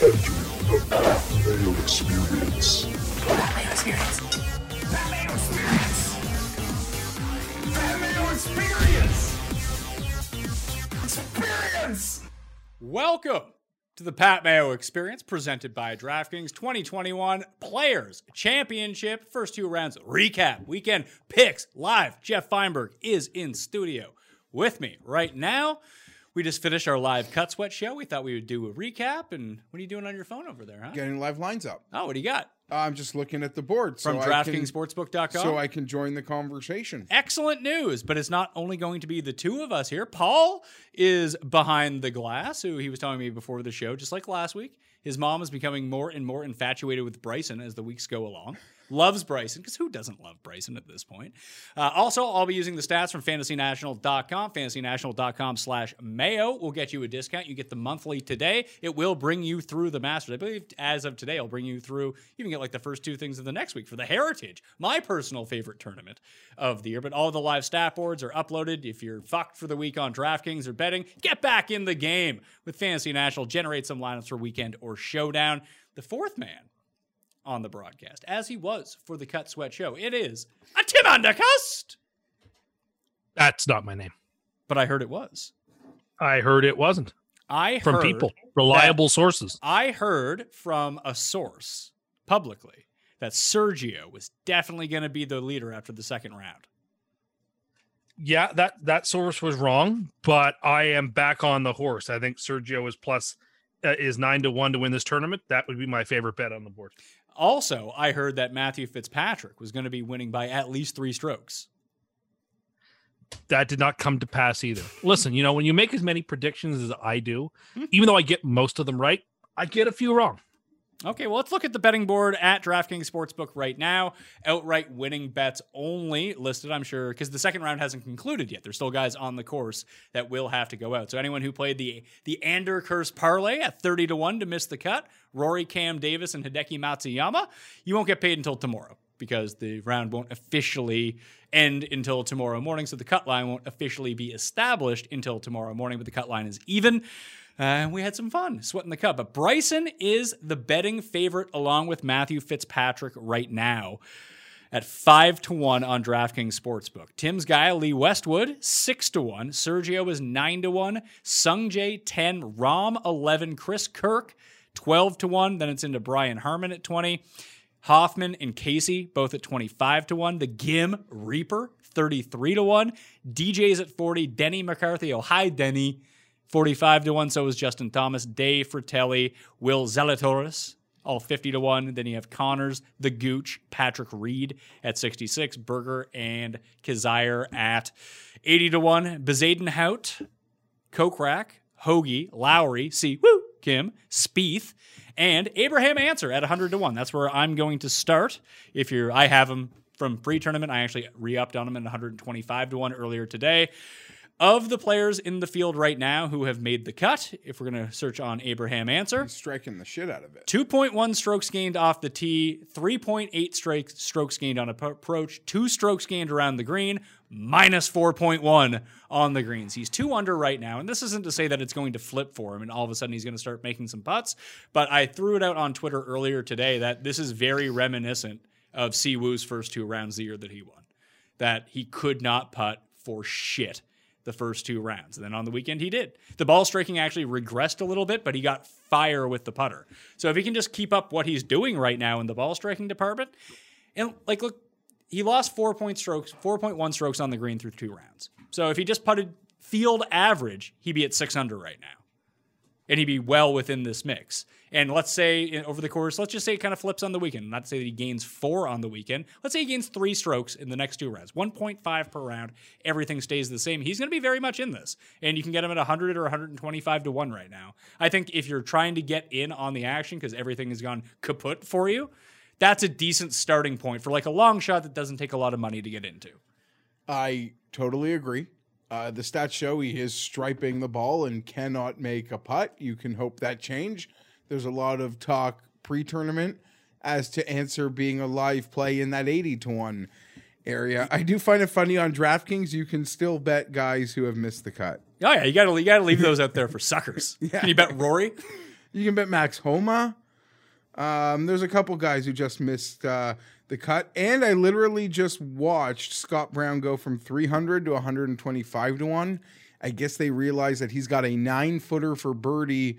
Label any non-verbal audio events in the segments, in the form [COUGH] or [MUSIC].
Entering the Experience. Experience. Experience. Experience. Experience. Welcome to the Pat Mayo Experience presented by DraftKings 2021 Players Championship. First two rounds recap, weekend picks live. Geoff Fienberg is in studio with me right now. We just finished our live cut sweat show. We thought we would do a recap. And what are you doing on your phone over there, huh? Getting live lines up. Oh, what do you got? I'm just looking at the board From so can- DraftKingsSportsbook.com? so I can join the conversation. Excellent news, but it's not only going to be the two of us here. Paul is behind the glass, who he was telling me before the show, just like last week. His mom is becoming more and more infatuated with Bryson as the weeks go along. Loves Bryson, because who doesn't love Bryson at this point? Uh, also, I'll be using the stats from fantasynational.com. Fantasynational.com slash Mayo will get you a discount. You get the monthly today. It will bring you through the Masters. I believe as of today, I'll bring you through, you can get like the first two things of the next week for the Heritage, my personal favorite tournament of the year. But all the live stat boards are uploaded. If you're fucked for the week on DraftKings or betting, get back in the game with Fantasy National. Generate some lineups for weekend or showdown. The fourth man on the broadcast, as he was for the Cut Sweat Show, it is a Tim Undercust. That's not my name. But I heard it was. I heard it wasn't I from people, reliable sources. I heard from a source publicly that Sergio was definitely going to be the leader after the second round. Yeah, that that source was wrong, but I am back on the horse. I think Sergio is plus uh, is nine to one to win this tournament. That would be my favorite bet on the board. Also, I heard that Matthew Fitzpatrick was going to be winning by at least three strokes. That did not come to pass either. Listen, you know when you make as many predictions as I do, Hmm. even though I get most of them right, I get a few wrong. Okay, well, let's look at the betting board at DraftKings Sportsbook right now. Outright winning bets only listed, I'm sure, because the second round hasn't concluded yet. There's still guys on the course that will have to go out. So anyone who played the the Ander Curse parlay at 30 to 1 to miss the cut, Rory Cam Davis and Hideki Matsuyama, you won't get paid until tomorrow because the round won't officially end until tomorrow morning. So the cut line won't officially be established until tomorrow morning, but the cut line is even. Uh, we had some fun sweating the cup. But Bryson is the betting favorite along with Matthew Fitzpatrick right now at five to one on DraftKings Sportsbook. Tim's guy Lee Westwood six to one. Sergio is nine to one. Sung Jae ten. Rahm eleven. Chris Kirk twelve to one. Then it's into Brian Harman at twenty. Hoffman and Casey both at 25 to 1. The Ghim Reaper 33 to 1. DJ's at 40. Denny McCarthy. Oh, hi, Denny. 45 to 1. So is Justin Thomas. Dave Fratelli. Will Zalatoris. All 50 to 1. Then you have Connors, the Gooch, Patrick Reed at 66. Berger and Kizzire at 80 to 1. Bezuidenhout. Kokrak, Hoge, Lowry, see, woo, Kim, Spieth, and Abraham Ancer at 100 to 1. That's where I'm going to start. If you're, I have him from pre tournament. I actually re upped on him at 125 to 1 earlier today. Of the players in the field right now who have made the cut, if we're going to search on Abraham Ancer, He's striking the shit out of it. 2.1 strokes gained off the tee, 3.8 strokes, strokes gained on approach, two strokes gained around the green, minus 4.1 on the greens. He's two under right now, and this isn't to say that it's going to flip for him and all of a sudden he's going to start making some putts, but I threw it out on Twitter earlier today that this is very reminiscent of Si Woo's first two rounds the year that he won. That he could not putt for shit the first two rounds. And then on the weekend, he did. The ball striking actually regressed a little bit, but he got fire with the putter. So if he can just keep up what he's doing right now in the ball striking department, and like, look, he lost four point strokes, 4.1 strokes on the green through two rounds. So if he just putted field average, he'd be at six under right now. And he'd be well within this mix. And let's say over the course, let's just say it kind of flips on the weekend. Not to say that he gains four on the weekend. Let's say he gains three strokes in the next two rounds, 1.5 per round. Everything stays the same. He's going to be very much in this. And you can get him at 100 or 125 to 1 right now. I think if you're trying to get in on the action because everything has gone kaput for you, that's a decent starting point for like a long shot that doesn't take a lot of money to get into. I totally agree. Uh, the stats show he is striping the ball and cannot make a putt. You can hope that change. There's a lot of talk pre-tournament as to Ancer being a live play in that 80 to 1 area. I do find it funny on DraftKings you can still bet guys who have missed the cut. Oh yeah, you gotta you gotta leave those out there for suckers. [LAUGHS] Can you bet Rory? You can bet Max Homa. Um, there's a couple guys who just missed uh, the cut, and I literally just watched Scott Brown go from 300 to 125 to one. I guess they realized that he's got a nine footer for birdie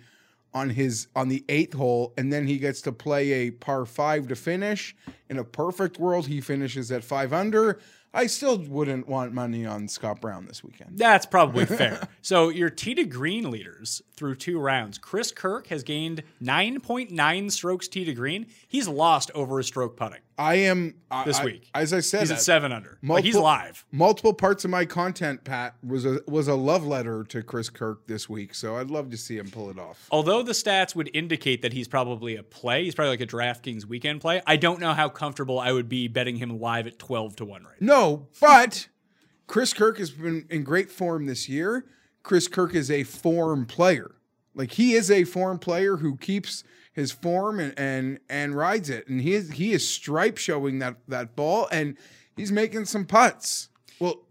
on his on the eighth hole, and then he gets to play a par five to finish. In a perfect world, he finishes at five under. I still wouldn't want money on Scott Brown this weekend. That's probably [LAUGHS] fair. so your tee to green leaders through two rounds. Chris Kirk has gained 9.9 strokes tee to green. He's lost over a stroke putting I am I- this I- week. as I said, he's at seven under. Like he's multiple- live. Multiple parts of my content, Pat, was a was a love letter to Chris Kirk this week. So I'd love to see him pull it off. Although the stats would indicate that he's probably a play, he's probably like a DraftKings weekend play. I don't know how comfortable I would be betting him live at 12 to 1 right now. No, but Chris Kirk has been in great form this year. Chris Kirk is a form player. Like he is a form player who keeps his form and and, and rides it. And he is he is stripe showing that that ball and he's making some putts. Well,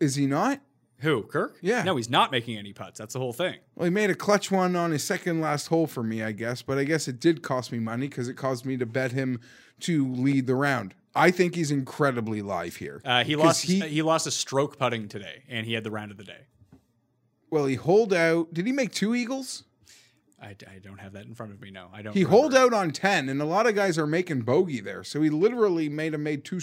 is he not? Who, Kirk? Yeah. No, he's not making any putts. That's the whole thing. Well, he made a clutch one on his second last hole for me, I guess, but I guess it did cost me money because it caused me to bet him to lead the round. I think he's incredibly live here. Uh, he lost He, he lost a stroke putting today, and he had the round of the day. well, he holed out. Did he make two eagles? I, I don't have that in front of me. No, I don't. He remember. holed out on ten, and a lot of guys are making bogey there. So he literally made him made two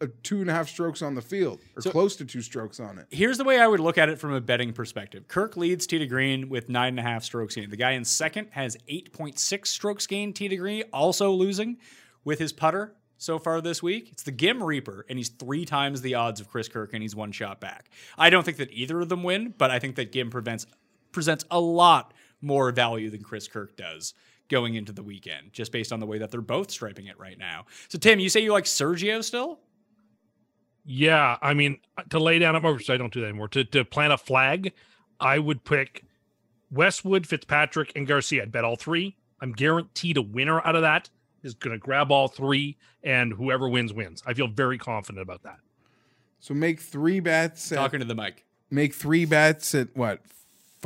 uh, two and a half strokes on the field, or close to two strokes on it. Here's the way I would look at it from a betting perspective. Kirk leads tee to green with nine and a half strokes gained. The guy in second has 8.6 strokes gained tee to green, also losing with his putter so far this week. It's the Ghim Reaper, and he's three times the odds of Chris Kirk, and he's one shot back. I don't think that either of them win, but I think that Ghim prevents presents a lot more value than Chris Kirk does going into the weekend, just based on the way that they're both striping it right now. So, Tim, you say you like Sergio still? Yeah, I mean, to lay down a oh, I don't do that anymore. To to plant a flag, I would pick Westwood, Fitzpatrick, and Garcia. I'd bet all three. I'm guaranteed a winner out of that is going to grab all three, and whoever wins wins. I feel very confident about that. So make three bets. At, Talking to the mic. make three bets at what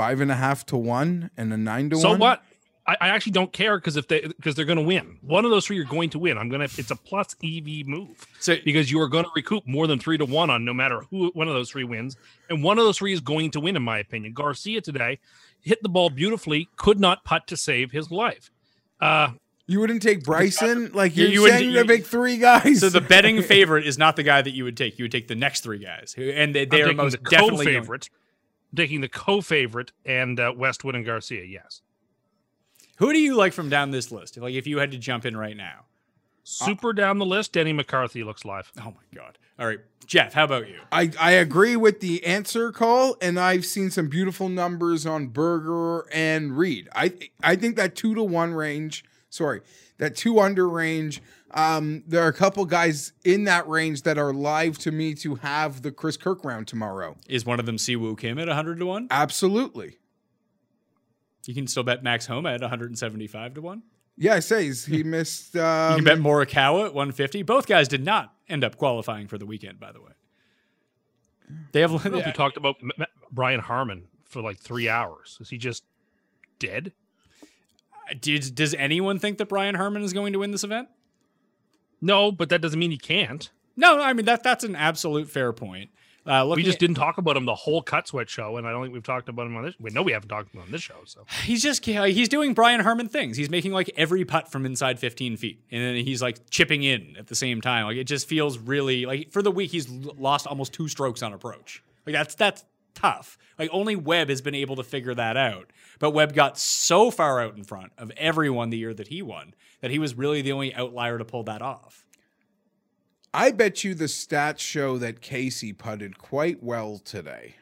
five and a half to one and a nine to So one. So what? I, I actually don't care because if they because they're going to win. One of those three you're going to win. I'm gonna. It's a plus EV move So, because you are going to recoup more than three to one on no matter who one of those three wins, and one of those three is going to win, in my opinion. Garcia today hit the ball beautifully, could not putt to save his life. Uh, You wouldn't take Bryson? Like You- you're you wouldn't- saying you- the big three guys. So the betting [LAUGHS] favorite is not the guy that you would take. You would take the next three guys, who and they, they are most the definitely going- co-favorite. I'm taking the co-favorite and uh, Westwood and Garcia. Yes, Who do you like from down this list? Like if you had to jump in right now. super down the list. Denny McCarthy looks live. Oh my god! All right, Geoff, how about you? I, I agree with the Ancer call, and I've seen some beautiful numbers on Berger and Reed. I I think that two to one range, sorry, that two under range. Um, there are a couple guys in that range that are live to me to have the Chris Kirk round tomorrow. Is one of them Siwoo Kim at hundred to one? Absolutely. You can still bet Max Homa at one hundred and seventy-five to one. Yeah, I say he [LAUGHS] missed. Um, You can bet Morikawa at one fifty. Both guys did not end up qualifying for the weekend, by the way. They have. I don't know if we talked about M- M- Brian Harman for like three hours. Is he just dead? Did, does anyone think that Brian Harman is going to win this event? No, but that doesn't mean he can't. No, I mean that that's an absolute fair point. Uh, We just at- didn't talk about him the whole cut sweat show, and I don't think we've talked about him on this. We know we haven't talked about him on this show. So [SIGHS] he's just he's doing Brian Harman things. He's making like every putt from inside 15 feet, and then he's like chipping in at the same time. Like it just feels really like for the week he's lost almost two strokes on approach. Like that's that's tough. Like only Webb has been able to figure that out. But Webb got so far out in front of everyone the year that he won that he was really the only outlier to pull that off. I bet you the stats show that Casey putted quite well today.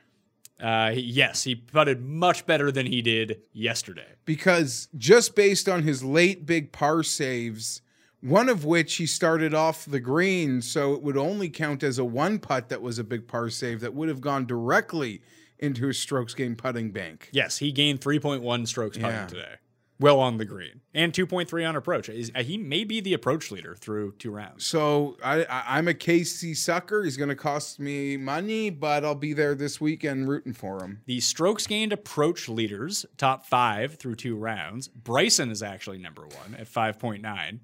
Uh, yes, he putted much better than he did yesterday. because just based on his late big par saves, one of which he started off the green, so it would only count as a one putt that was a big par save that would have gone directly into his strokes gained putting bank. Yes, he gained 3.1 strokes putting Yeah. today. well on the green and 2.3 on approach. Is- uh, He may be the approach leader through two rounds. So I, I I'm a Casey sucker. He's going to cost me money, but I'll be there this weekend rooting for him. The strokes gained approach leaders, top five through two rounds. Bryson is actually number one at 5.9.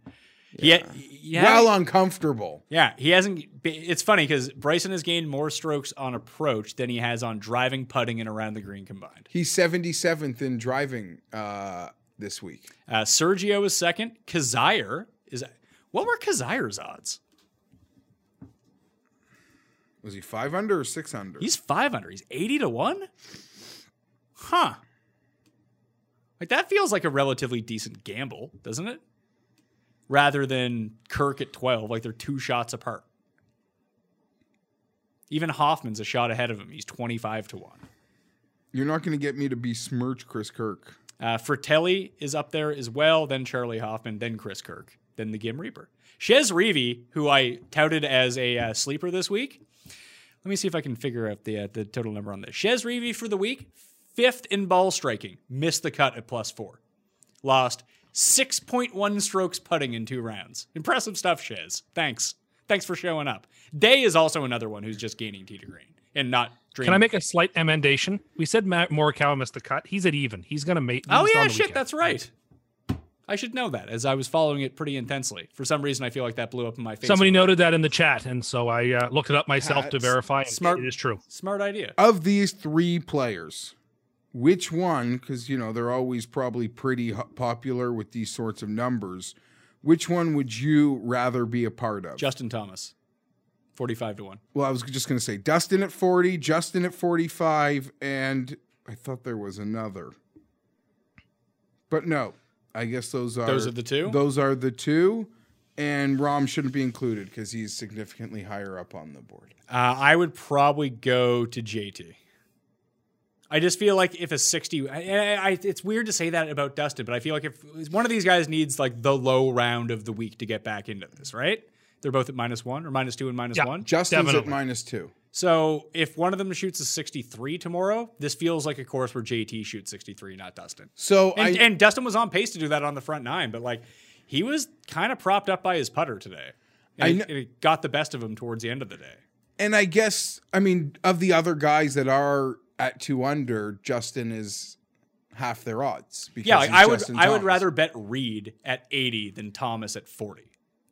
Yeah. He, Well uncomfortable. yeah, he hasn't. It's funny because Bryson has gained more strokes on approach than he has on driving, putting, and around the green combined. He's 77th in driving uh, this week. Uh, Sergio is second. Kizzire is. What were Kizzire's odds? Was he five under or six under? He's 500. He's 80 to 1? Huh. Like that feels like a relatively decent gamble, doesn't it? Rather than Kirk at 12, like they're two shots apart. Even Hoffman's a shot ahead of him. He's 25 to 1. You're not going to get me to besmirch Chris Kirk. Uh, Fratelli is up there as well, then Charley Hoffman, then Chris Kirk, then the Ghim Reaper. Chez Reavie, who I touted as a uh, sleeper this week. Let me see if I can figure out the uh, the total number on this. Chez Reavie for the week, fifth in ball striking, missed the cut at plus four. Lost 6.1 strokes putting in two rounds. Impressive stuff, Shiz. Thanks. Thanks for showing up. Day is also another one who's just gaining tee to green and not dreaming. Can I make a slight amendation? We said Matt Morikawa missed the cut. He's at even. He's gonna make. Oh yeah, shit, weekend. that's right. I should know that as I was following it pretty intensely. For some reason, I feel like that blew up in my face. Somebody noted that in the chat, and so I uh, looked it up myself to verify. Smart. It is true. Smart idea. Of these three players, which one, because, you know, they're always probably pretty popular with these sorts of numbers, which one would you rather be a part of? Justin Thomas, forty-five to one. well, I was just going to say Dustin at 40, Justin at 45, and I thought there was another. But no, I guess those are Those are the two? Those are the two, and Rahm shouldn't be included because he's significantly higher up on the board. Uh, I would probably go to JT. I just feel like if a sixty, I, I, I- it's weird to say that about Dustin, but I feel like if one of these guys needs like the low round of the week to get back into this, right? They're both at minus one or minus two and minus Yeah. one. Justin's at minus two. So if one of them shoots a 63 tomorrow, this feels like a course where JT shoots 63, not Dustin. So And, I, and Dustin was on pace to do that on the front nine, but like he was kind of propped up by his putter today. And I it, kn- it got the best of him towards the end of the day. and I guess I mean of the other guys that are at two under, Justin is half their odds. Because Yeah, like, I would Justin I would rather bet Reed at 80 than Thomas at 40.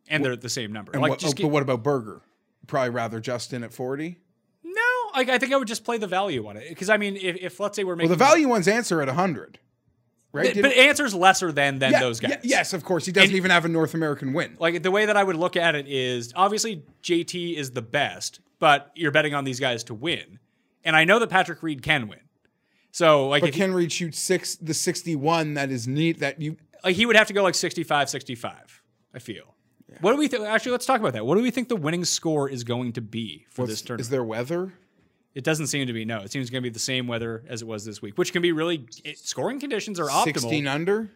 And they're at the same number. Like what, just oh, but what about Berger? Probably rather Justin at forty. No, like I think I would just play the value on it because I mean if, if let's say we're Well, making the value ones Ancer at hundred, right? but, answers lesser than than yeah, those guys. yes, of course. He doesn't And- even have a North American win. Like the way that I would look at it is obviously JT is the best, but you're betting on these guys to win. And I know that Patrick Reed can win. So like But if Ken Reed shoots six, the sixty-one. That is neat. That you like he would have to go like 65 65, I feel. What do we think? Actually, let's talk about that. What do we think the winning score is going to be for this what's- tournament? is there weather? it doesn't seem to be. No, it seems going to be the same weather as it was this week, which can be really it, scoring conditions are optimal. Sixteen under.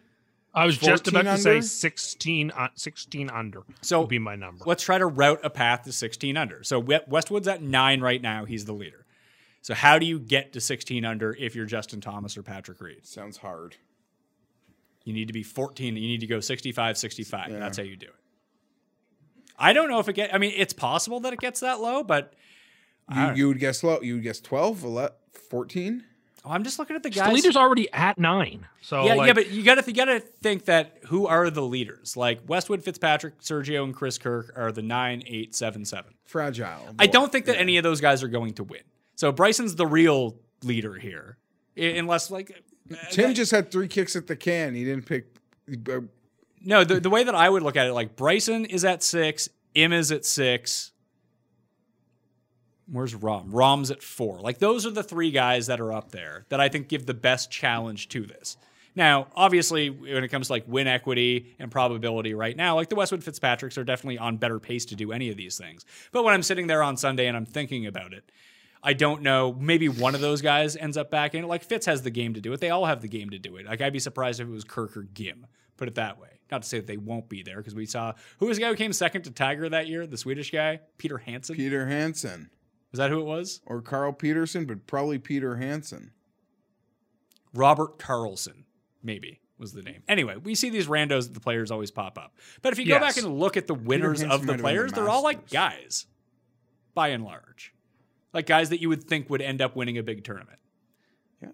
I was just 14 about to say under? 16, uh, 16 under. So would be my number. Let's try to route a path to 16 under. So We- Westwood's at nine right now. He's the leader. So how do you get to 16 under if you're Justin Thomas or Patrick Reed? Sounds hard. You need to be 14. You need to go 65, 65. That's how you do it. I don't know if it get. I mean, it's possible that it gets that low, but You, you would guess low. You would guess 12, 11, 14? oh, I'm just looking at the guys. the leader's already at nine. So yeah, like, yeah, but you got to you got to think that who are the leaders? Like Westwood, Fitzpatrick, Sergio, and Chris Kirk are the nine, eight, seven, seven. Fragile. I don't think that any of those guys are going to win. So Bryson's the real leader here, unless like Tim just had three kicks at the can. He didn't pick. uh, no. The, the way that I would look at it, like Bryson is at six, Im is at six. Where's Rahm? Rahm's at four. Like those are the three guys that are up there that I think give the best challenge to this. Now, obviously, when it comes to like win equity and probability right now, like the Westwood Fitzpatricks are definitely on better pace to do any of these things. But when I'm sitting there on Sunday and I'm thinking about it, I don't know. Maybe one of those guys ends up back in. it. Like Fitz has the game to do it. They all have the game to do it. Like I'd be surprised if it was Kirk or Ghim. Put it that way. Not to say that they won't be there because we saw who was the guy who came second to Tiger that year, the Swedish guy, Peter Hanson. Peter Hanson Was that who it was? or Carl Peterson, but probably Peter Hanson. Robert Karlsson, maybe. was the name. Anyway, we see these randos that the players always pop up. But if you go back and look at the winners of the been the players, they're all like guys, by and large, like guys that you would think would end up winning a big tournament. Yeah.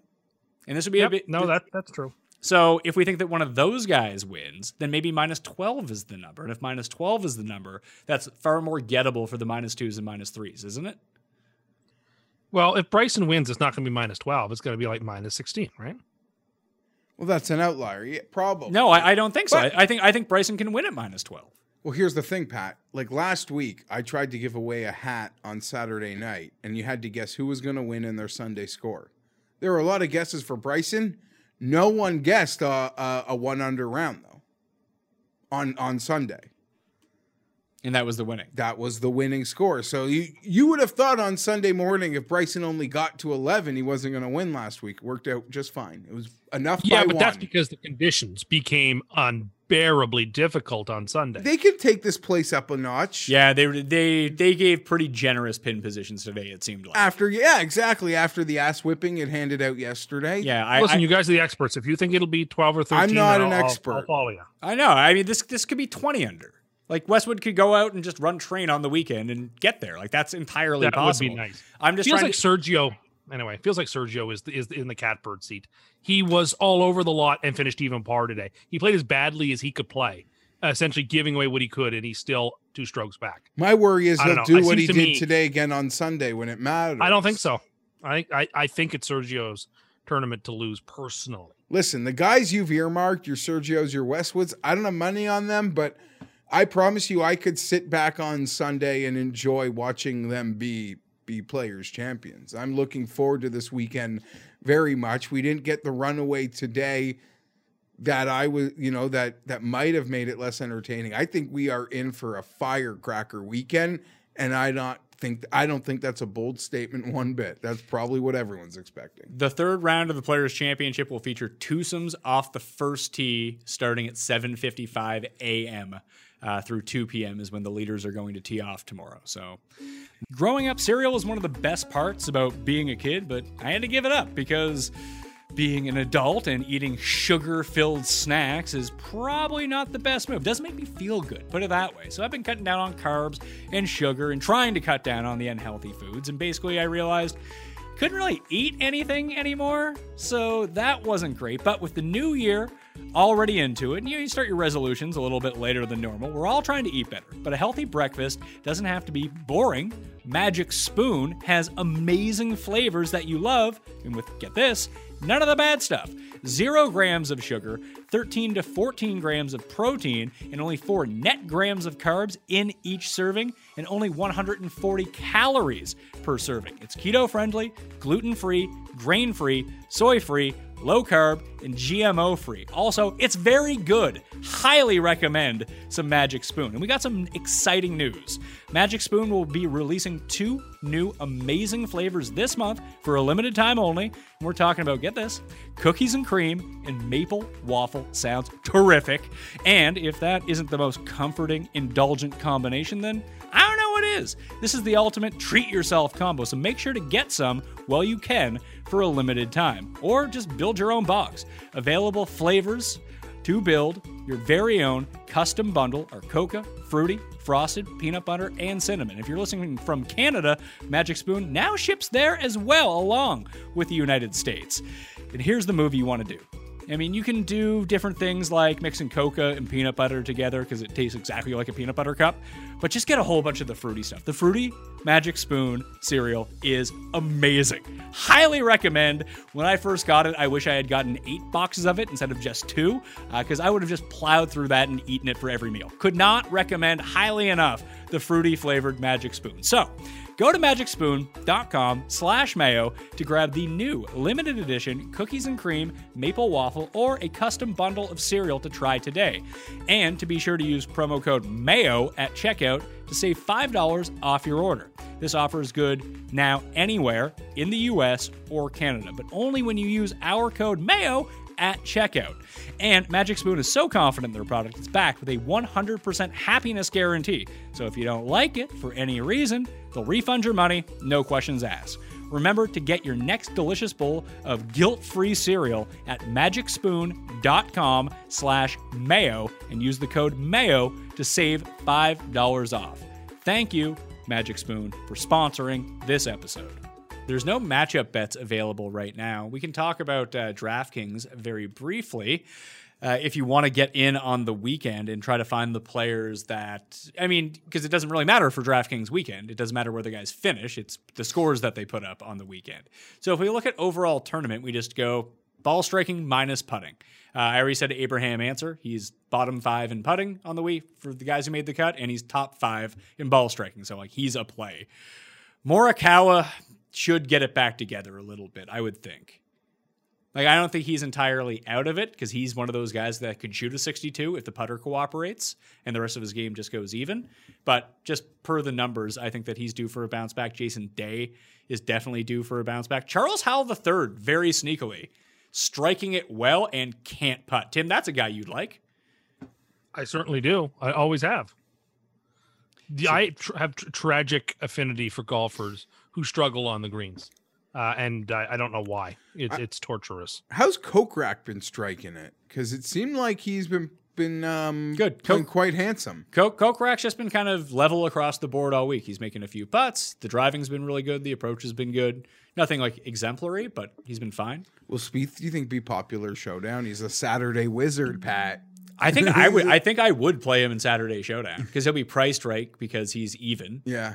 And this would be Yep, a bit. no, that that's true. So if we think that one of those guys wins, then maybe minus 12 is the number. And if minus 12 is the number, that's far more gettable for the minus twos and minus threes, isn't it? Well, if Bryson wins, it's not going to be minus twelve. It's going to be like minus sixteen, right? Well, that's an outlier. Yeah, probably. No, I, I don't think so. But- I, I think I think Bryson can win at minus 12. Well, here's the thing, Pat. Like last week, I tried to give away a hat on Saturday night, and you had to guess who was going to win in their Sunday score. There were a lot of guesses for Bryson. No one guessed a, a, a one under round though. On on Sunday, And that was the winning. that was the winning score. So you you would have thought on Sunday morning if Bryson only got to eleven, he wasn't going to win last week. Worked out just fine. It was enough. Yeah, by but that's because the conditions became unbearably difficult on Sunday. they can take this place up a notch. Yeah, they they they gave pretty generous pin positions today. It seemed like. After yeah, exactly. After the ass whipping it handed out yesterday. Yeah, I, Listen, I, you guys are the experts. If you think it'll be twelve or thirteen, not an I'll- I'll- expert. I'll follow you. I know. I mean, this this could be twenty under. Like Westwood could go out and just run train on the weekend and get there. Like that's entirely That would possible. be nice. I'm just feels like to, Sergio. Anyway, feels like Sergio is is in the catbird seat. He was all over the lot and finished even par today. He played as badly as he could play, essentially giving away what he could, and he's still two strokes back. My worry is he'll don't know. do It what he seems did me- today again on Sunday when it matters. I don't think so. I I, I think it's Sergio's tournament to lose personally. Listen, the guys you've earmarked, your Sergios, your Westwoods, I don't have money on them, but I promise you I could sit back on Sunday and enjoy watching them be be players champions. I'm looking forward to this weekend very much. We didn't get the runaway today that I was, you know, that that might have made it less entertaining. I think we are in for a firecracker weekend, and I not think I don't think that's a bold statement one bit. That's probably what everyone's expecting. the third round of the Players Championship will feature twosomes off the first tee, starting at 7:55 a.m. Uh, through 2 p.m. is when the leaders are going to tee off tomorrow. So, growing up, cereal was one of the best parts about being a kid, but I had to give it up because being an adult and eating sugar-filled snacks is probably not the best move. Doesn't make me feel good, put it that way. So I've been cutting down on carbs and sugar and trying to cut down on the unhealthy foods. And basically, I realized couldn't really eat anything anymore, so that wasn't great. But with the new year already into it, and you, start your resolutions a little bit later than normal, we're all trying to eat better. But a healthy breakfast doesn't have to be boring. Magic Spoon has amazing flavors that you love, and with, get this, none of the bad stuff. Zero grams of sugar, 13 to 14 grams of protein, and only 4 net grams of carbs in each serving, and only 140 calories per serving. It's keto friendly, gluten free, grain free, soy free, low carb, and GMO free. Also, it's very good. Highly recommend some Magic Spoon. And we got some exciting news. Magic Spoon will be releasing two new amazing flavors this month for a limited time only. And we're talking about, get this, cookies and cream and maple waffle sounds terrific. And if that isn't the most comforting, indulgent combination, then I don't know what is. This is the ultimate treat yourself combo, so make sure to get some while you can for a limited time. Or just build your own box. Available flavors to build your very own custom bundle are coca, fruity, frosted, peanut butter, and cinnamon. If you're listening from Canada, Magic Spoon now ships there as well, along with the United States. And here's the move you want to do. I mean, you can do different things like mixing coca and peanut butter together because it tastes exactly like a peanut butter cup, but just get a whole bunch of the fruity stuff. The fruity Magic Spoon cereal is amazing. Highly recommend. When I first got it, I wish I had gotten eight boxes of it instead of just two, uh, because I would have just plowed through that and eaten it for every meal. Could not recommend highly enough the fruity flavored Magic Spoon. So, Go to magicspoon.com slash mayo to grab the new limited edition cookies and cream maple waffle or a custom bundle of cereal to try today. And to be sure to use promo code MAYO at checkout to save $5 off your order. This offer is good now anywhere in the US or Canada, but only when you use our code MAYO at checkout. And Magic Spoon is so confident in their product, it's backed with a 100% happiness guarantee. So if you don't like it for any reason, they'll refund your money, no questions asked. remember to get your next delicious bowl of guilt-free cereal at magicspoon.com slash mayo and use the code mayo to save $5 off. Thank you, Magic Spoon, for sponsoring this episode. There's no matchup bets available right now. We can talk about uh, DraftKings very briefly. Uh, if you want to get in on the weekend and try to find the players that, I mean, because it doesn't really matter for DraftKings weekend. It doesn't matter where the guys finish. It's the scores that they put up on the weekend. So if we look at overall tournament, we just go ball striking minus putting. Uh, I already said Abraham Ancer. He's bottom five in putting on the week for the guys who made the cut, and he's top five in ball striking. So like he's a play. Morikawa should get it back together a little bit, I would think. Like I don't think he's entirely out of it because he's one of those guys that could shoot a 62 if the putter cooperates and the rest of his game just goes even. But just per the numbers, I think that he's due for a bounce back. Jason Day is definitely due for a bounce back. Charles Howell III, very sneakily, striking it well and can't putt. Tim, that's a guy you'd like. I certainly do. I always have. The, I tr- have tr- tragic affinity for golfers who struggle on the greens, uh, and I, I don't know why. It's it's torturous. How's Kokrak been striking it? Because it seemed like he's been been um, Good. playing Kok- quite handsome. Coke Kokrak's just been kind of level across the board all week. He's making a few putts. The driving's been really good. The approach has been good. Nothing like exemplary, but he's been fine. Will Spieth, do you think, be popular showdown? He's a Saturday wizard, Pat. I think I would. [LAUGHS] I think I would play him in Saturday Showdown because he'll be priced right because he's even. Yeah.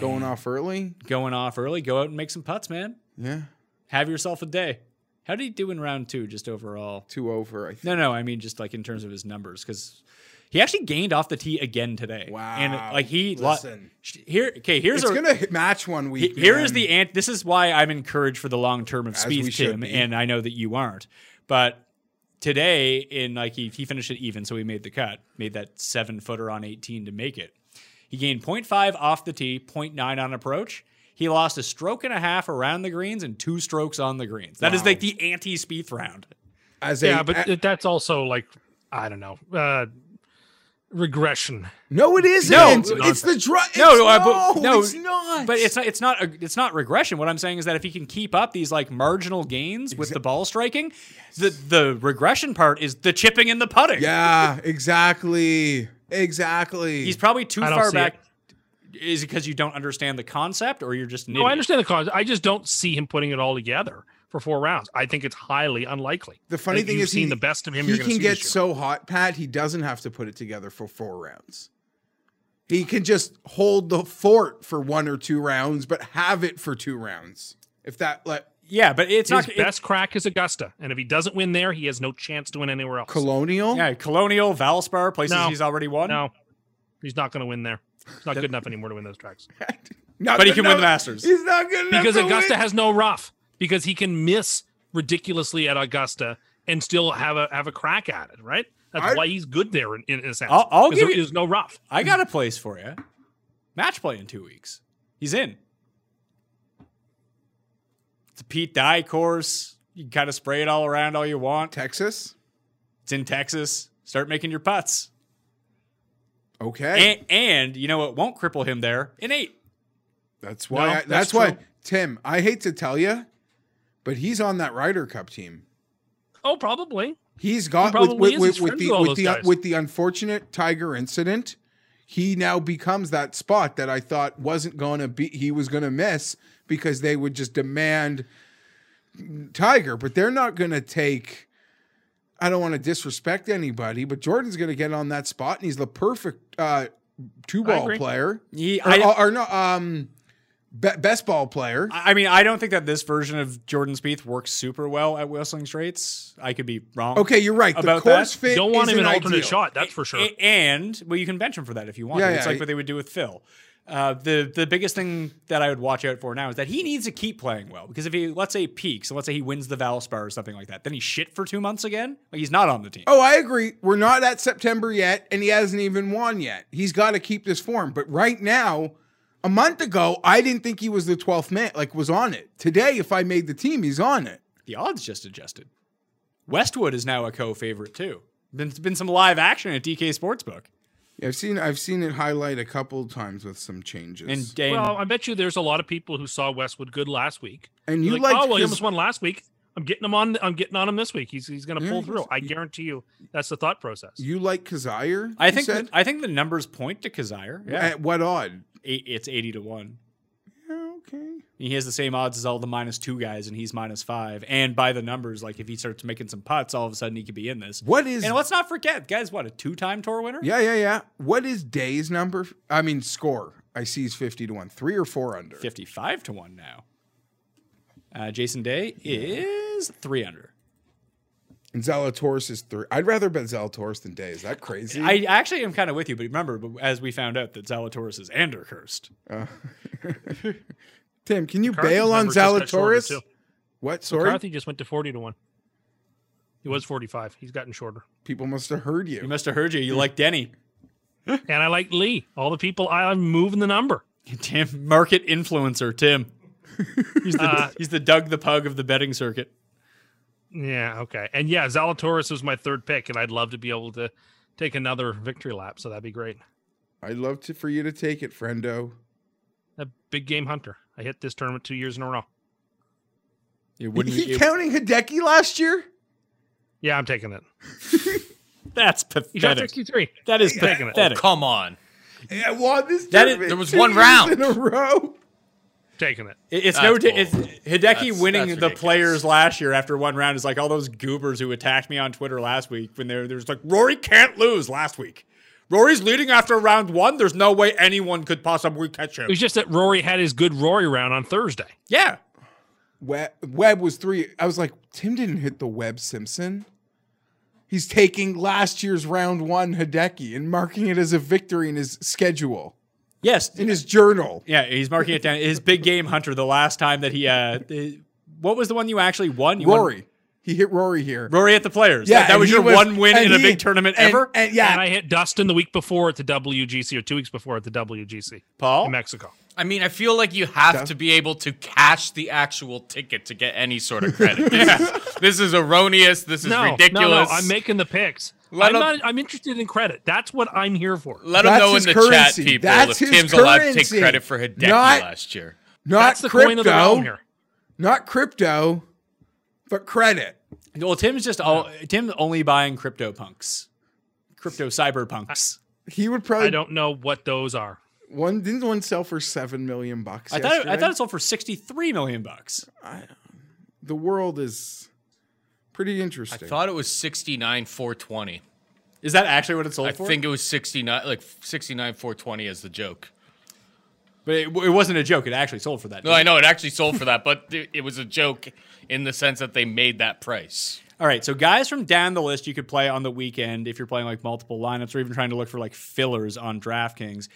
Going off early? Going off early, go out and make some putts, man. Yeah. Have yourself a day. How did he do in round two, just overall? Two over, I think. No, no, I mean just like in terms of his numbers, because he actually gained off the tee again today. Wow. And like he lo- Listen. here. Okay, here's It's a, going to match one He- week. Here is man. the ant. This is why I'm encouraged for the long term of As we Tim, and I know that you aren't. But today, in like he, he finished it even, so he made the cut, made that seven footer on 18 to make it. He gained 0.5 off the tee, 0.9 on approach. He lost a stroke and a half around the greens and two strokes on the greens. That is Wow. like the anti Spieth round. As a, Yeah, but a- that's also like I don't know uh, regression. no, it isn't. No, it's the drive. No, no, uh, but- no, it's not. But it's not. It's not. A, it's not regression. What I'm saying is that if he can keep up these like marginal gains with the ball striking, the the regression part is the chipping and the putting. yeah, exactly, exactly. he's probably too far back. Is it because you don't understand the concept, or you're just an No, idiot? I understand the cause. I just don't see him putting it all together for four rounds. I think it's highly unlikely. the funny thing you've is, seen he, the best of him. He can get so hot, Pat. He doesn't have to put it together for four rounds. He can just hold the fort for one or two rounds, but have it for two rounds. If that like Yeah, but it's His not. it- best crack is Augusta, and if he doesn't win there, he has no chance to win anywhere else. Colonial, yeah, Colonial, Valspar, places No. he's already won. No, he's not going to win there. He's not good enough anymore to win those tracks [LAUGHS] Not But he good can win the Masters. He's not good enough because to Augusta win. has no rough. Because he can miss ridiculously at Augusta and still have a have a crack at it. Right. That's I- why he's good there in, in a sense. I'll- I'll 'Cause give there you- is no rough. I got a place for you. Match play in two weeks. He's in. It's a Pete Dye course. You can kind of spray it all around all you want. Texas. It's in Texas. Start making your putts. Okay, And, and you know what won't cripple him there? An eight. that's why. No, I, that's that's, why. Tim. I hate to tell you, but he's on that Ryder Cup team. Oh, probably. He's got He with, probably with, is. with, He's with the with all with those the with the unfortunate Tiger incident. He now becomes that spot that I thought wasn't going to be. He was going to miss because they would just demand Tiger, but they're not going to take. I don't want to disrespect anybody, but Jordan's going to get on that spot, and he's the perfect uh, two ball player. He- or, I- or, or no, um, be, best ball player. I I mean, I don't think that this version of Jordan Spieth works super well at Whistling Straits. I could be wrong. Okay, you're right. The About course that? fit. Don't want him isn't an alternate ideal. shot. That's for sure. And well, you can bench him for that if you want. Yeah, to. It's yeah. like what they would do with Phil. Uh, the the biggest thing that I would watch out for now is that he needs to keep playing well because if he let's say peaks, so let's say he wins the Valspar or something like that, then he's shit for two months again. Like he's not on the team. Oh, I agree. We're not at September yet, and he hasn't even won yet. He's got to keep this form. But right now, a month ago, I didn't think he was the 12th man, like was on it. Today, if I made the team, he's on it. The odds just adjusted. Westwood is now a co-favorite too. There's been some live action at DK Sportsbook. I've seen I've seen it highlight a couple of times with some changes. And, and Well, I bet you there's a lot of people who saw Westwood good last week. and you like, like oh well, he almost won last week. I'm getting him on. I'm getting on him this week. He's he's going to Yeah, pull through. I guarantee you, that's the thought process. you like Kizzire? I think said? the, I think the numbers point to Kizzire. Yeah, At what odd? Eight, it's eighty to one. Okay. He has the same odds as all the minus two guys, and he's minus five. And by the numbers, like if he starts making some putts, all of a sudden he could be in this. What is? And let's not forget, guys, what a two-time tour winner. yeah, yeah, yeah. What is Day's number? I mean, score. I see he's fifty to one, three or four under. fifty-five to one now. Uh, Jason Day is three under. And Zalatoris is three. I'd rather bet Zalatoris than Day. Is that crazy? I actually am kind of with you, but remember, as we found out, that Zalatoris is Anderhurst. [LAUGHS] Tim, can you McCarthy's bail on numbers just got shorter, Zalatoris? What? Sorry, McCarthy just went to forty to one. He was forty five. He's gotten shorter. people must have heard you. He you. must have heard you. You like Denny. [LAUGHS] And I like Lee. All the people I'm moving the number. [LAUGHS] Tim, market influencer, Tim. [LAUGHS] He's the, Uh, he's the Doug the Pug of the betting circuit. Yeah, okay. And yeah, Zalatoris was my third pick, and I'd love to be able to take another victory lap. So that'd be great. I'd love to for you to take it, friendo. A big game hunter. I hit this tournament two years in a row. It wouldn't. he it- counting Hideki last year? Yeah, I'm taking it. [LAUGHS] that's He shot pathetic. 63. That is taking it. pathetic. Oh, come on. I won this That is- there was two one years round. in a row. Taking it. It- It's That's no. di- bull. It's Hideki That's- winning that's the players last year after one round is like all those goobers who attacked me on Twitter last week when they were, there was like Rory can't lose last week. Rory's leading after round one. There's no way anyone could possibly catch him. It was just that Rory had his good Rory round on Thursday. Yeah, Webb, Webb was three. I was like, Tim didn't hit the Webb Simpson. He's taking last year's round one Hideki and marking it as a victory in his schedule, yes, in his journal. yeah. He's marking it down. His big game hunter. The last time that he, uh, what was the one you actually won? You won- Rory. He hit Rory here. Rory at the Players. Yeah, that, that was your was- one win and in a big tournament and- ever. And, yeah, And I hit Dustin the week before at the WGC or two weeks before at the WGC Paul, in Mexico. I mean, I feel like you have Duh. to be able to cash the actual ticket to get any sort of credit. [LAUGHS] This, is, this is erroneous. This is No, ridiculous. no, no. I'm making the picks. Let I'm, him- not, I'm interested in credit. That's what I'm here for. Let them know in the currency. chat, people, That's if his Tim's allowed to take credit for Hideki Not- last year. not That's the crypto, coin of the realm here. not crypto, but credit. well, Tim's just all Tim's only buying crypto punks, crypto cyber punks. He would probably I don't know what those are. one didn't one sell for seven million bucks. I thought it, I thought it sold for sixty three million bucks. the world is pretty interesting. I thought it was 69 420. Is that actually what it sold I for? I think it was 69 like 69 420 as the joke. but it, it wasn't a joke. It actually sold for that. No, I know it actually sold for that, but it, it was a joke in the sense that they made that price. All right, so guys from down the list you could play on the weekend if you're playing like multiple lineups or even trying to look for like fillers on DraftKings.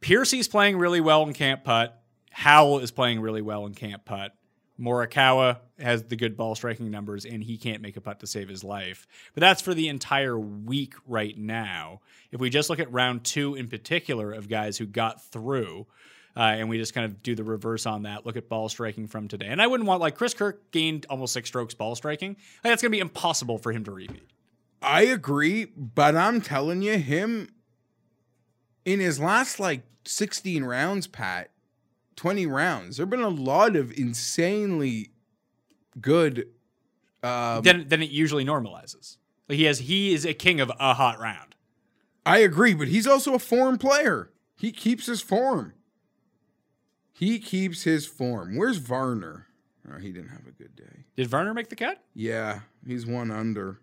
Piercy's playing really well in Camp Putt. Howell is playing really well in Camp Putt. Morikawa has the good ball striking numbers, and he can't make a putt to save his life. But that's for the entire week right now. If we just look at round two in particular of guys who got through, uh, and we just kind of do the reverse on that, look at ball striking from today. And I wouldn't want, like, Chris Kirk gained almost six strokes ball striking. Like, that's going to be impossible for him to repeat. I agree, but I'm telling you, him in his last like 16 rounds, Pat, 20 rounds, there have been a lot of insanely good. Um, then, then it usually normalizes. Like, he has, he is a king of a hot round. I agree, but he's also a form player. He keeps his form. He keeps his form. Where's Varner? Oh, he didn't have a good day. Did Varner make the cut? Yeah, he's one under.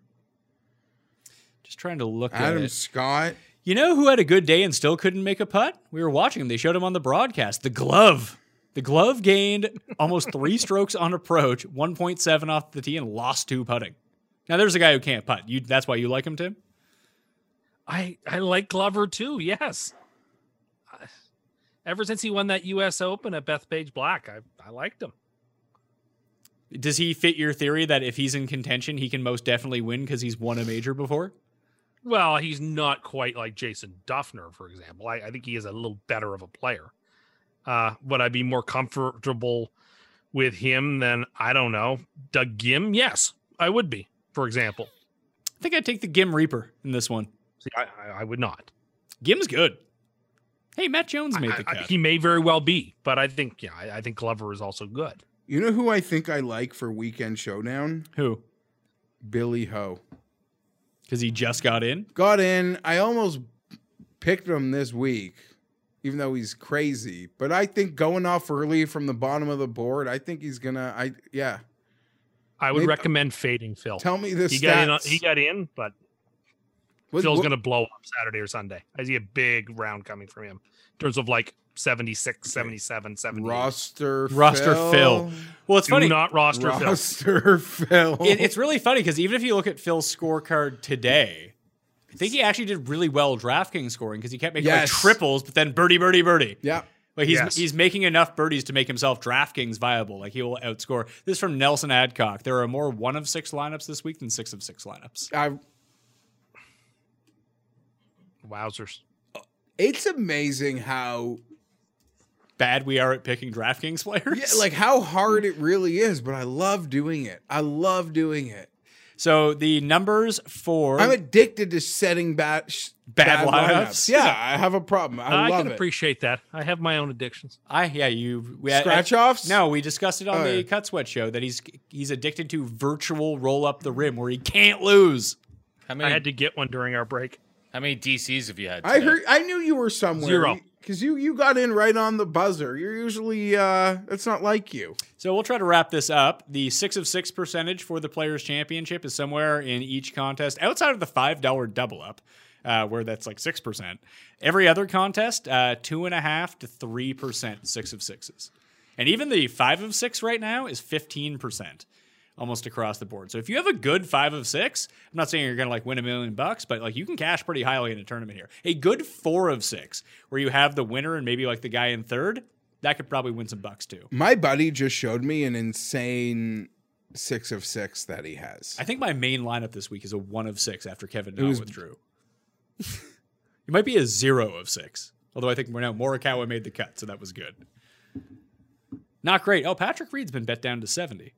Just trying to look at Adam. Scott. You know who had a good day and still couldn't make a putt? We were watching him. They showed him on the broadcast. The glove. The glove gained almost [LAUGHS] three strokes on approach, 1.7 off the tee, and lost two putting. Now there's a guy who can't putt. You that's why you like him, Tim? I I like Glover too. Yes. Ever since he won that U.S. Open at Bethpage Black, I I liked him. Does he fit your theory that if he's in contention, he can most definitely win because he's won a major before? Well, he's not quite like Jason Dufner, for example. I, I think he is a little better of a player. Uh, would I be more comfortable with him than I don't know Doug Ghim? Yes, I would be. For example, I think I'd take the Ghim Reaper in this one. See, I, I, I would not. Ghim's good. Hey, Matt Jones made the I- cut. he may very well be, but I think yeah, I, I think Glover is also good. You know who I think I like for weekend showdown? Who? Billy Ho. Because he just got in. Got in. I almost picked him this week, even though he's crazy. But I think going off early from the bottom of the board, I think he's gonna. I yeah. I would Maybe- recommend fading Phil. Tell me the he stats. got in. He got in, but What- Phil's what- going to blow up Saturday or Sunday. I see a big round coming from him in terms of like 76, 77, 78. roster. Roster Phil. Well, it's Do funny. not roster Phil. Roster Phil. it, it's really funny because even if you look at Phil's scorecard today, I think he actually did really well DraftKings scoring because he kept making Yes. like triples, but then birdie, birdie, birdie. yeah. Like he's Yes. he's making enough birdies to make himself DraftKings viable. Like he will outscore. This is from Nelson Adcock. There are more one of six lineups this week than six of six lineups. I, Wowzers. it's amazing how Bad we are at picking DraftKings players. yeah, like how hard it [LAUGHS] really is, but I love doing it. I love doing it. so the numbers for I'm addicted to setting bad sh- Bad lineups? Yeah, I have a problem. I, I, love can it. appreciate that. I have my own addictions. I yeah you we, Scratch offs? No, we discussed it on Oh, the yeah. Cut Sweat show that he's he's addicted to virtual roll up the rim where he can't lose. How I many, had to get one during our break. How many DCs have you had? I heard. I knew you were somewhere. Zero. Because you you got in right on the buzzer. You're usually uh that's not like you. So we'll try to wrap this up. The six of six percentage for the Players Championship is somewhere in each contest outside of the five dollar double up, uh, where that's like six percent. Every other contest, uh, two and a half to three percent six of sixes, and even the five of six right now is fifteen percent. Almost across the board. So if you have a good five of six, I'm not saying you're going to like win a million bucks, but like you can cash pretty highly in a tournament here. A good four of six, where you have the winner and maybe like the guy in third, that could probably win some bucks too. My buddy just showed me an insane six of six that he has. I think my main lineup this week is a one of six after Kevin was- withdrew. [LAUGHS] it might be a zero of six. Although I think we're now Morikawa made the cut, so that was good. Not great. Oh, Patrick Reed's been bet down to 70.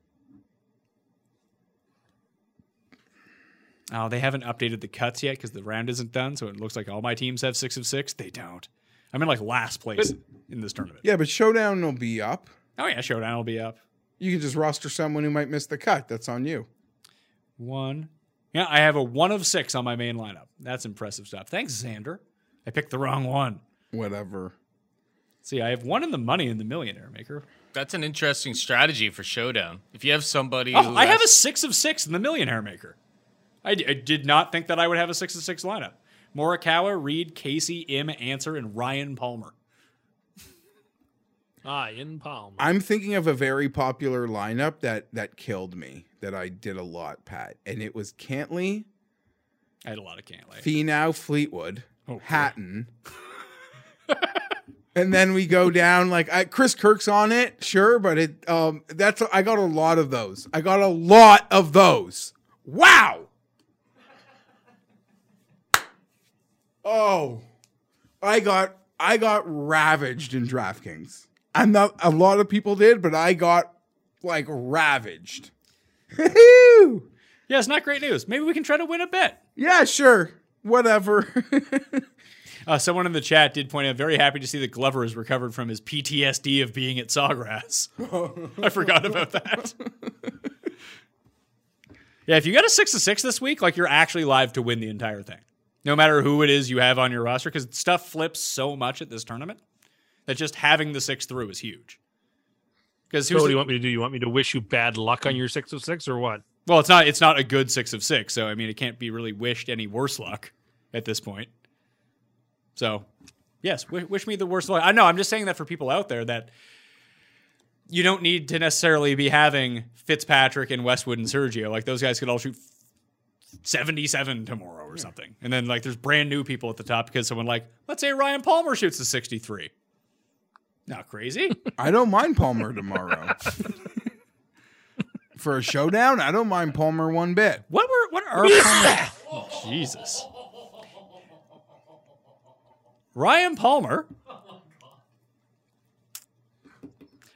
Oh, they haven't updated the cuts yet because the round isn't done, so it looks like all my teams have six of six. They don't. I'm in like last place in this tournament. yeah, but showdown will be up. Oh yeah, showdown will be up. You can just roster someone who might miss the cut. That's on you. One. Yeah, I have a one of six on my main lineup. That's impressive stuff. Thanks, Xander. I picked the wrong one. Whatever. See, I have one in the money in the millionaire maker. That's an interesting strategy for Showdown. If you have somebody Oh, who I have a six of six in the millionaire maker. I, d- I did not think that I would have a six of six lineup. Morikawa, Reed, Casey, Im, Ancer, and Ryan Palmer. [LAUGHS] Ah, in Palm. I'm thinking of a very popular lineup that that killed me that I did a lot, Pat, and it was Cantlay, I had a lot of Cantlay. Finau, Fleetwood, Oh. Hatton. [LAUGHS] and then we go down like I, Chris Kirk's on it, sure, but it um that's I got a lot of those. I got a lot of those. Wow. Oh, I got I got ravaged in DraftKings. I'm not a lot of people did, but I got like ravaged. Yeah, it's not great news. Maybe we can try to win a bet. yeah, sure. Whatever. [LAUGHS] Uh, someone in the chat did point out, very happy to see that Glover has recovered from his PTSD of being at Sawgrass. [LAUGHS] I forgot about that. [LAUGHS] yeah, if you got a six to six this week, like you're actually live to win the entire thing. No matter who it is you have on your roster, because stuff flips so much at this tournament that just having the six through is huge. Because So what do you want me to do? You want me to wish you bad luck on your six of six or what? well, it's not it's not a good six of six, so I mean it can't be really wished any worse luck at this point. So, yes, w- wish me the worst luck. I know I'm just saying that for people out there that you don't need to necessarily be having Fitzpatrick and Westwood and Sergio. Like those guys could all shoot 77 tomorrow or something. And then like there's brand new people at the top because someone like let's say Ryan Palmer shoots a 63. Not crazy. I don't mind Palmer tomorrow. [LAUGHS] For a showdown, I don't mind Palmer one bit. What were what are Palmer? Oh, Jesus. Ryan Palmer.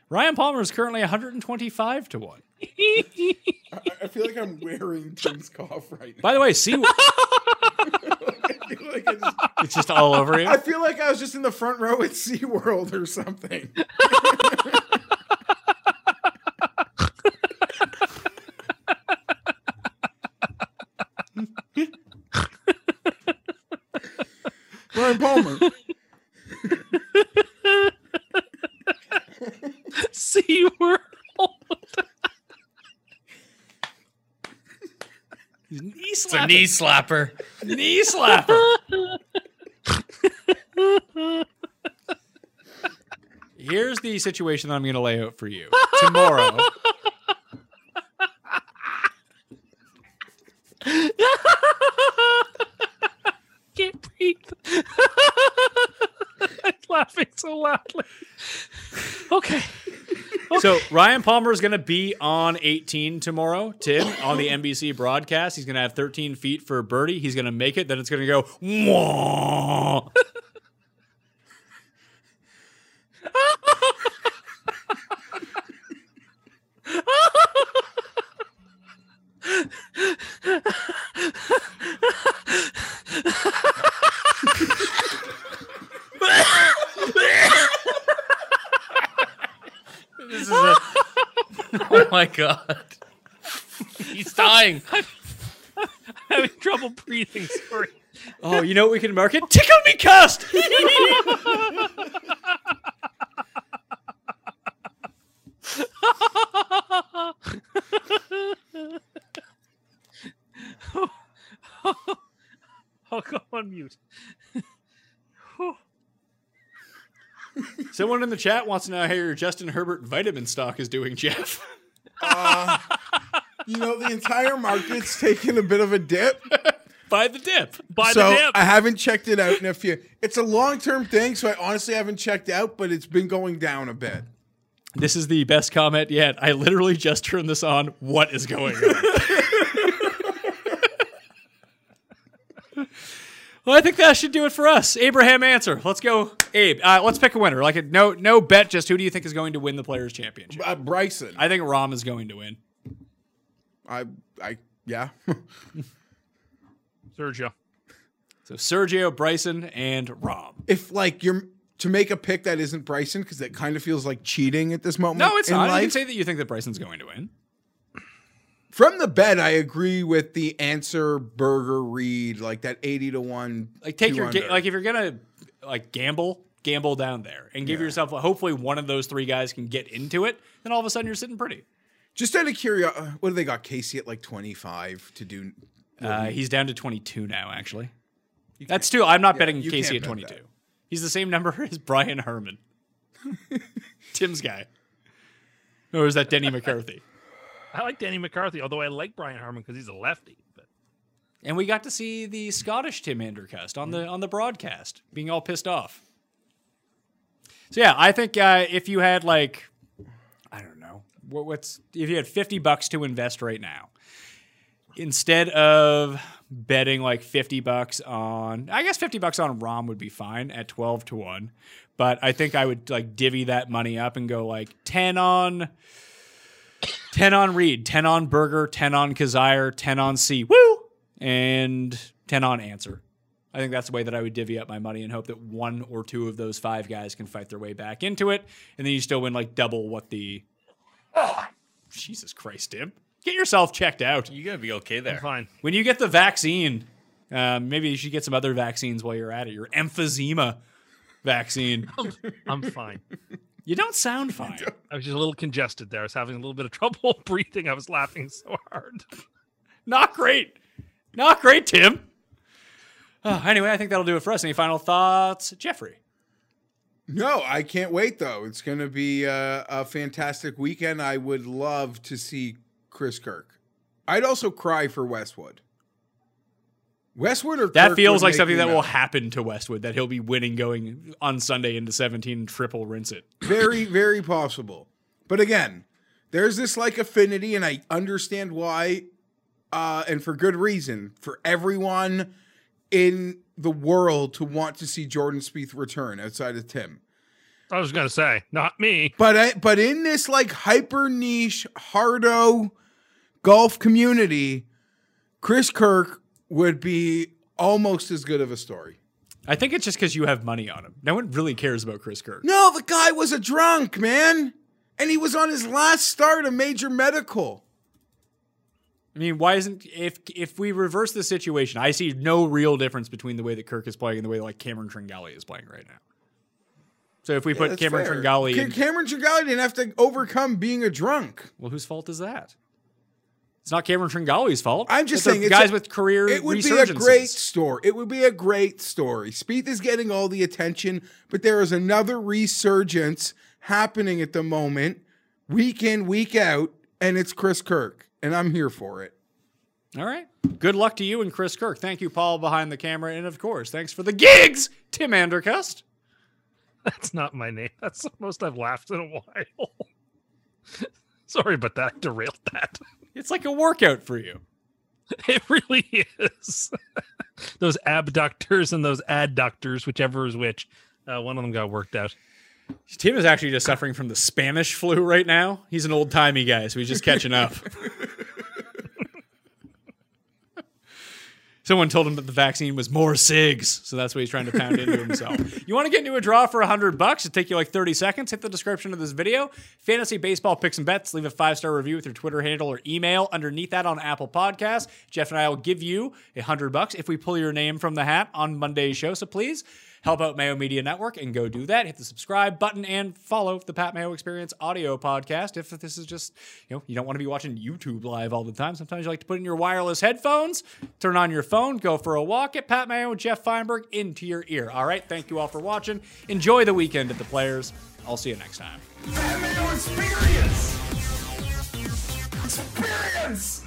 Ryan Palmer is currently 125 to 1. [LAUGHS] I feel like I'm wearing Tim's cough right now. By the way, see I feel like I just It's just all over you. I feel like I was just in the front row at SeaWorld or something. [LAUGHS] [LAUGHS] Ryan Palmer. See where knee It's a knee slapper. knee slapper. Here's the situation that I'm going to lay out for you tomorrow. can't breathe. I'm laughing so loudly. Okay. So Ryan Palmer is going to be on 18 tomorrow. Tim on the NBC broadcast. He's going to have 13 feet for birdie. He's going to make it. Then it's going to go. Wah! This is a. oh my god. [LAUGHS] He's dying. [LAUGHS] I'm having trouble breathing. Sorry. Oh, you know what we can market? Tickle me cast. [LAUGHS] I'll go on mute. Someone in the chat wants to know how your Justin Herbert vitamin stock is doing, Geoff. Uh, you know, the entire market's taken a bit of a dip. By the dip. By so the dip. I haven't checked it out in a few. It's a long term thing, so I honestly haven't checked out, but it's been going down a bit. This is the best comment yet. I literally just turned this on. What is going on? [LAUGHS] well, I think that should do it for us. Abraham Ancer. Let's go, Abe. Uh, let's pick a winner. Like a, no, no bet. Just who do you think is going to win the Players Championship? Uh, Bryson, I think Rahm is going to win. I, I, yeah. [LAUGHS] Sergio. So Sergio, Bryson, and Rahm. if like you're to make a pick that isn't Bryson, because it kind of feels like cheating at this moment. No, it's in not. You can say that you think that Bryson's going to win. From the bet, I agree with the answer. Berger read, like that eighty to one. Like take your ga- like if you're gonna like gamble, gamble down there and give yourself. Hopefully, one of those three guys can get into it. Then all of a sudden, you're sitting pretty. Just out of curiosity, what do they got? Casey at like twenty five to do. Uh, he's down to 22 now, actually. That's two. I'm not betting Casey at 22. that. He's the same number [LAUGHS] as Brian Harman, [LAUGHS] Tim's guy. Or is that Denny McCarthy? I like Danny McCarthy, although I like Brian Harman because he's a lefty. But And we got to see the Scottish Tim Andercust on the on the broadcast, being all pissed off. So yeah, I think uh, if you had like, I don't know, what, what's if you had fifty bucks to invest right now, instead of betting like fifty bucks on, I guess fifty bucks on Rahm would be fine at twelve to one, but I think I would like divvy that money up and go like ten on. 10 on Reed, 10 on Berger, 10 on Kizzire, 10 on C, woo, and 10 on Ancer. I think that's the way that I would divvy up my money and hope that one or two of those five guys can fight their way back into it. And then you still win like double what the. [SIGHS] Jesus Christ, Tim. Get yourself checked out. You gotta be okay there. fine. When you get the vaccine, um, maybe you should get some other vaccines while you're at it. Your emphysema vaccine. [LAUGHS] I'm fine. You don't sound fine. I was just a little congested there. I was having a little bit of trouble [LAUGHS] breathing. I was laughing so hard. [LAUGHS] Not great. Not great, Tim. Oh, [SIGHS] anyway, I think that'll do it for us. Any final thoughts, Jeffrey? No, I can't wait though. It's going to be a, a fantastic weekend. I would love to see Chris Kirk. I'd also cry for Westwood. Westwood or That Kirk feels like something me that will happen to Westwood. That he'll be winning going on Sunday into 17 triple rinse it. very, [LAUGHS] very possible. But again, there's this like affinity, and I understand why, uh, and for good reason, for everyone in the world to want to see Jordan Spieth return outside of Tim. I was going to say, not me. But I, but in this like hyper niche hardo golf community, Chris Kirk would be almost as good of a story. I think it's just because you have money on him. No one really cares about Chris Kirk. No, the guy was a drunk, man. And he was on his last start of major medical. I mean, why isn't if if we reverse the situation, I see no real difference between the way that Kirk is playing and the way like Cameron Tringale is playing right now. So if we put Cameron fair. Tringale, in, Cameron Tringale didn't have to overcome being a drunk. well, whose fault is that? It's not Cameron Tringale's fault. I'm just It's saying, guys a- with career. It would be a great story. It would be a great story. Spieth is getting all the attention, but there is another resurgence happening at the moment, week in, week out, and it's Chris Kirk, and I'm here for it. All right. Good luck to you and Chris Kirk. Thank you, Paul, behind the camera, and of course, thanks for the gigs, Tim Andercust. That's not my name. That's the most I've laughed in a while. [LAUGHS] Sorry about that. I derailed that. [LAUGHS] It's like a workout for you. [LAUGHS] It really is. [LAUGHS] those abductors and those adductors, whichever is which. Uh, one of them got worked out. Tim is actually just suffering from the Spanish flu right now. He's an old timey guy, so he's just catching up. [LAUGHS] Someone told him that the vaccine was more cigs, so that's what he's trying to pound into himself. You want to get into a draw for 100 bucks? It'll take you like 30 seconds. Hit the description of this video. Fantasy baseball picks and bets. Leave a five star review with your Twitter handle or email underneath that on Apple Podcasts. Geoff and I will give you a 100 bucks if we pull your name from the hat on Monday's show. So please help out Mayo Media Network and go do that. Hit the subscribe button and follow the Pat Mayo Experience audio podcast. If this is just, you know, you don't want to be watching YouTube live all the time. Sometimes you like to put in your wireless headphones, turn on your phone, go for a walk, at Pat Mayo and Geoff Fienberg into your ear. All right. Thank you all for watching. Enjoy the weekend at the players. I'll see you next time. Fan Mayo Experience! Experience!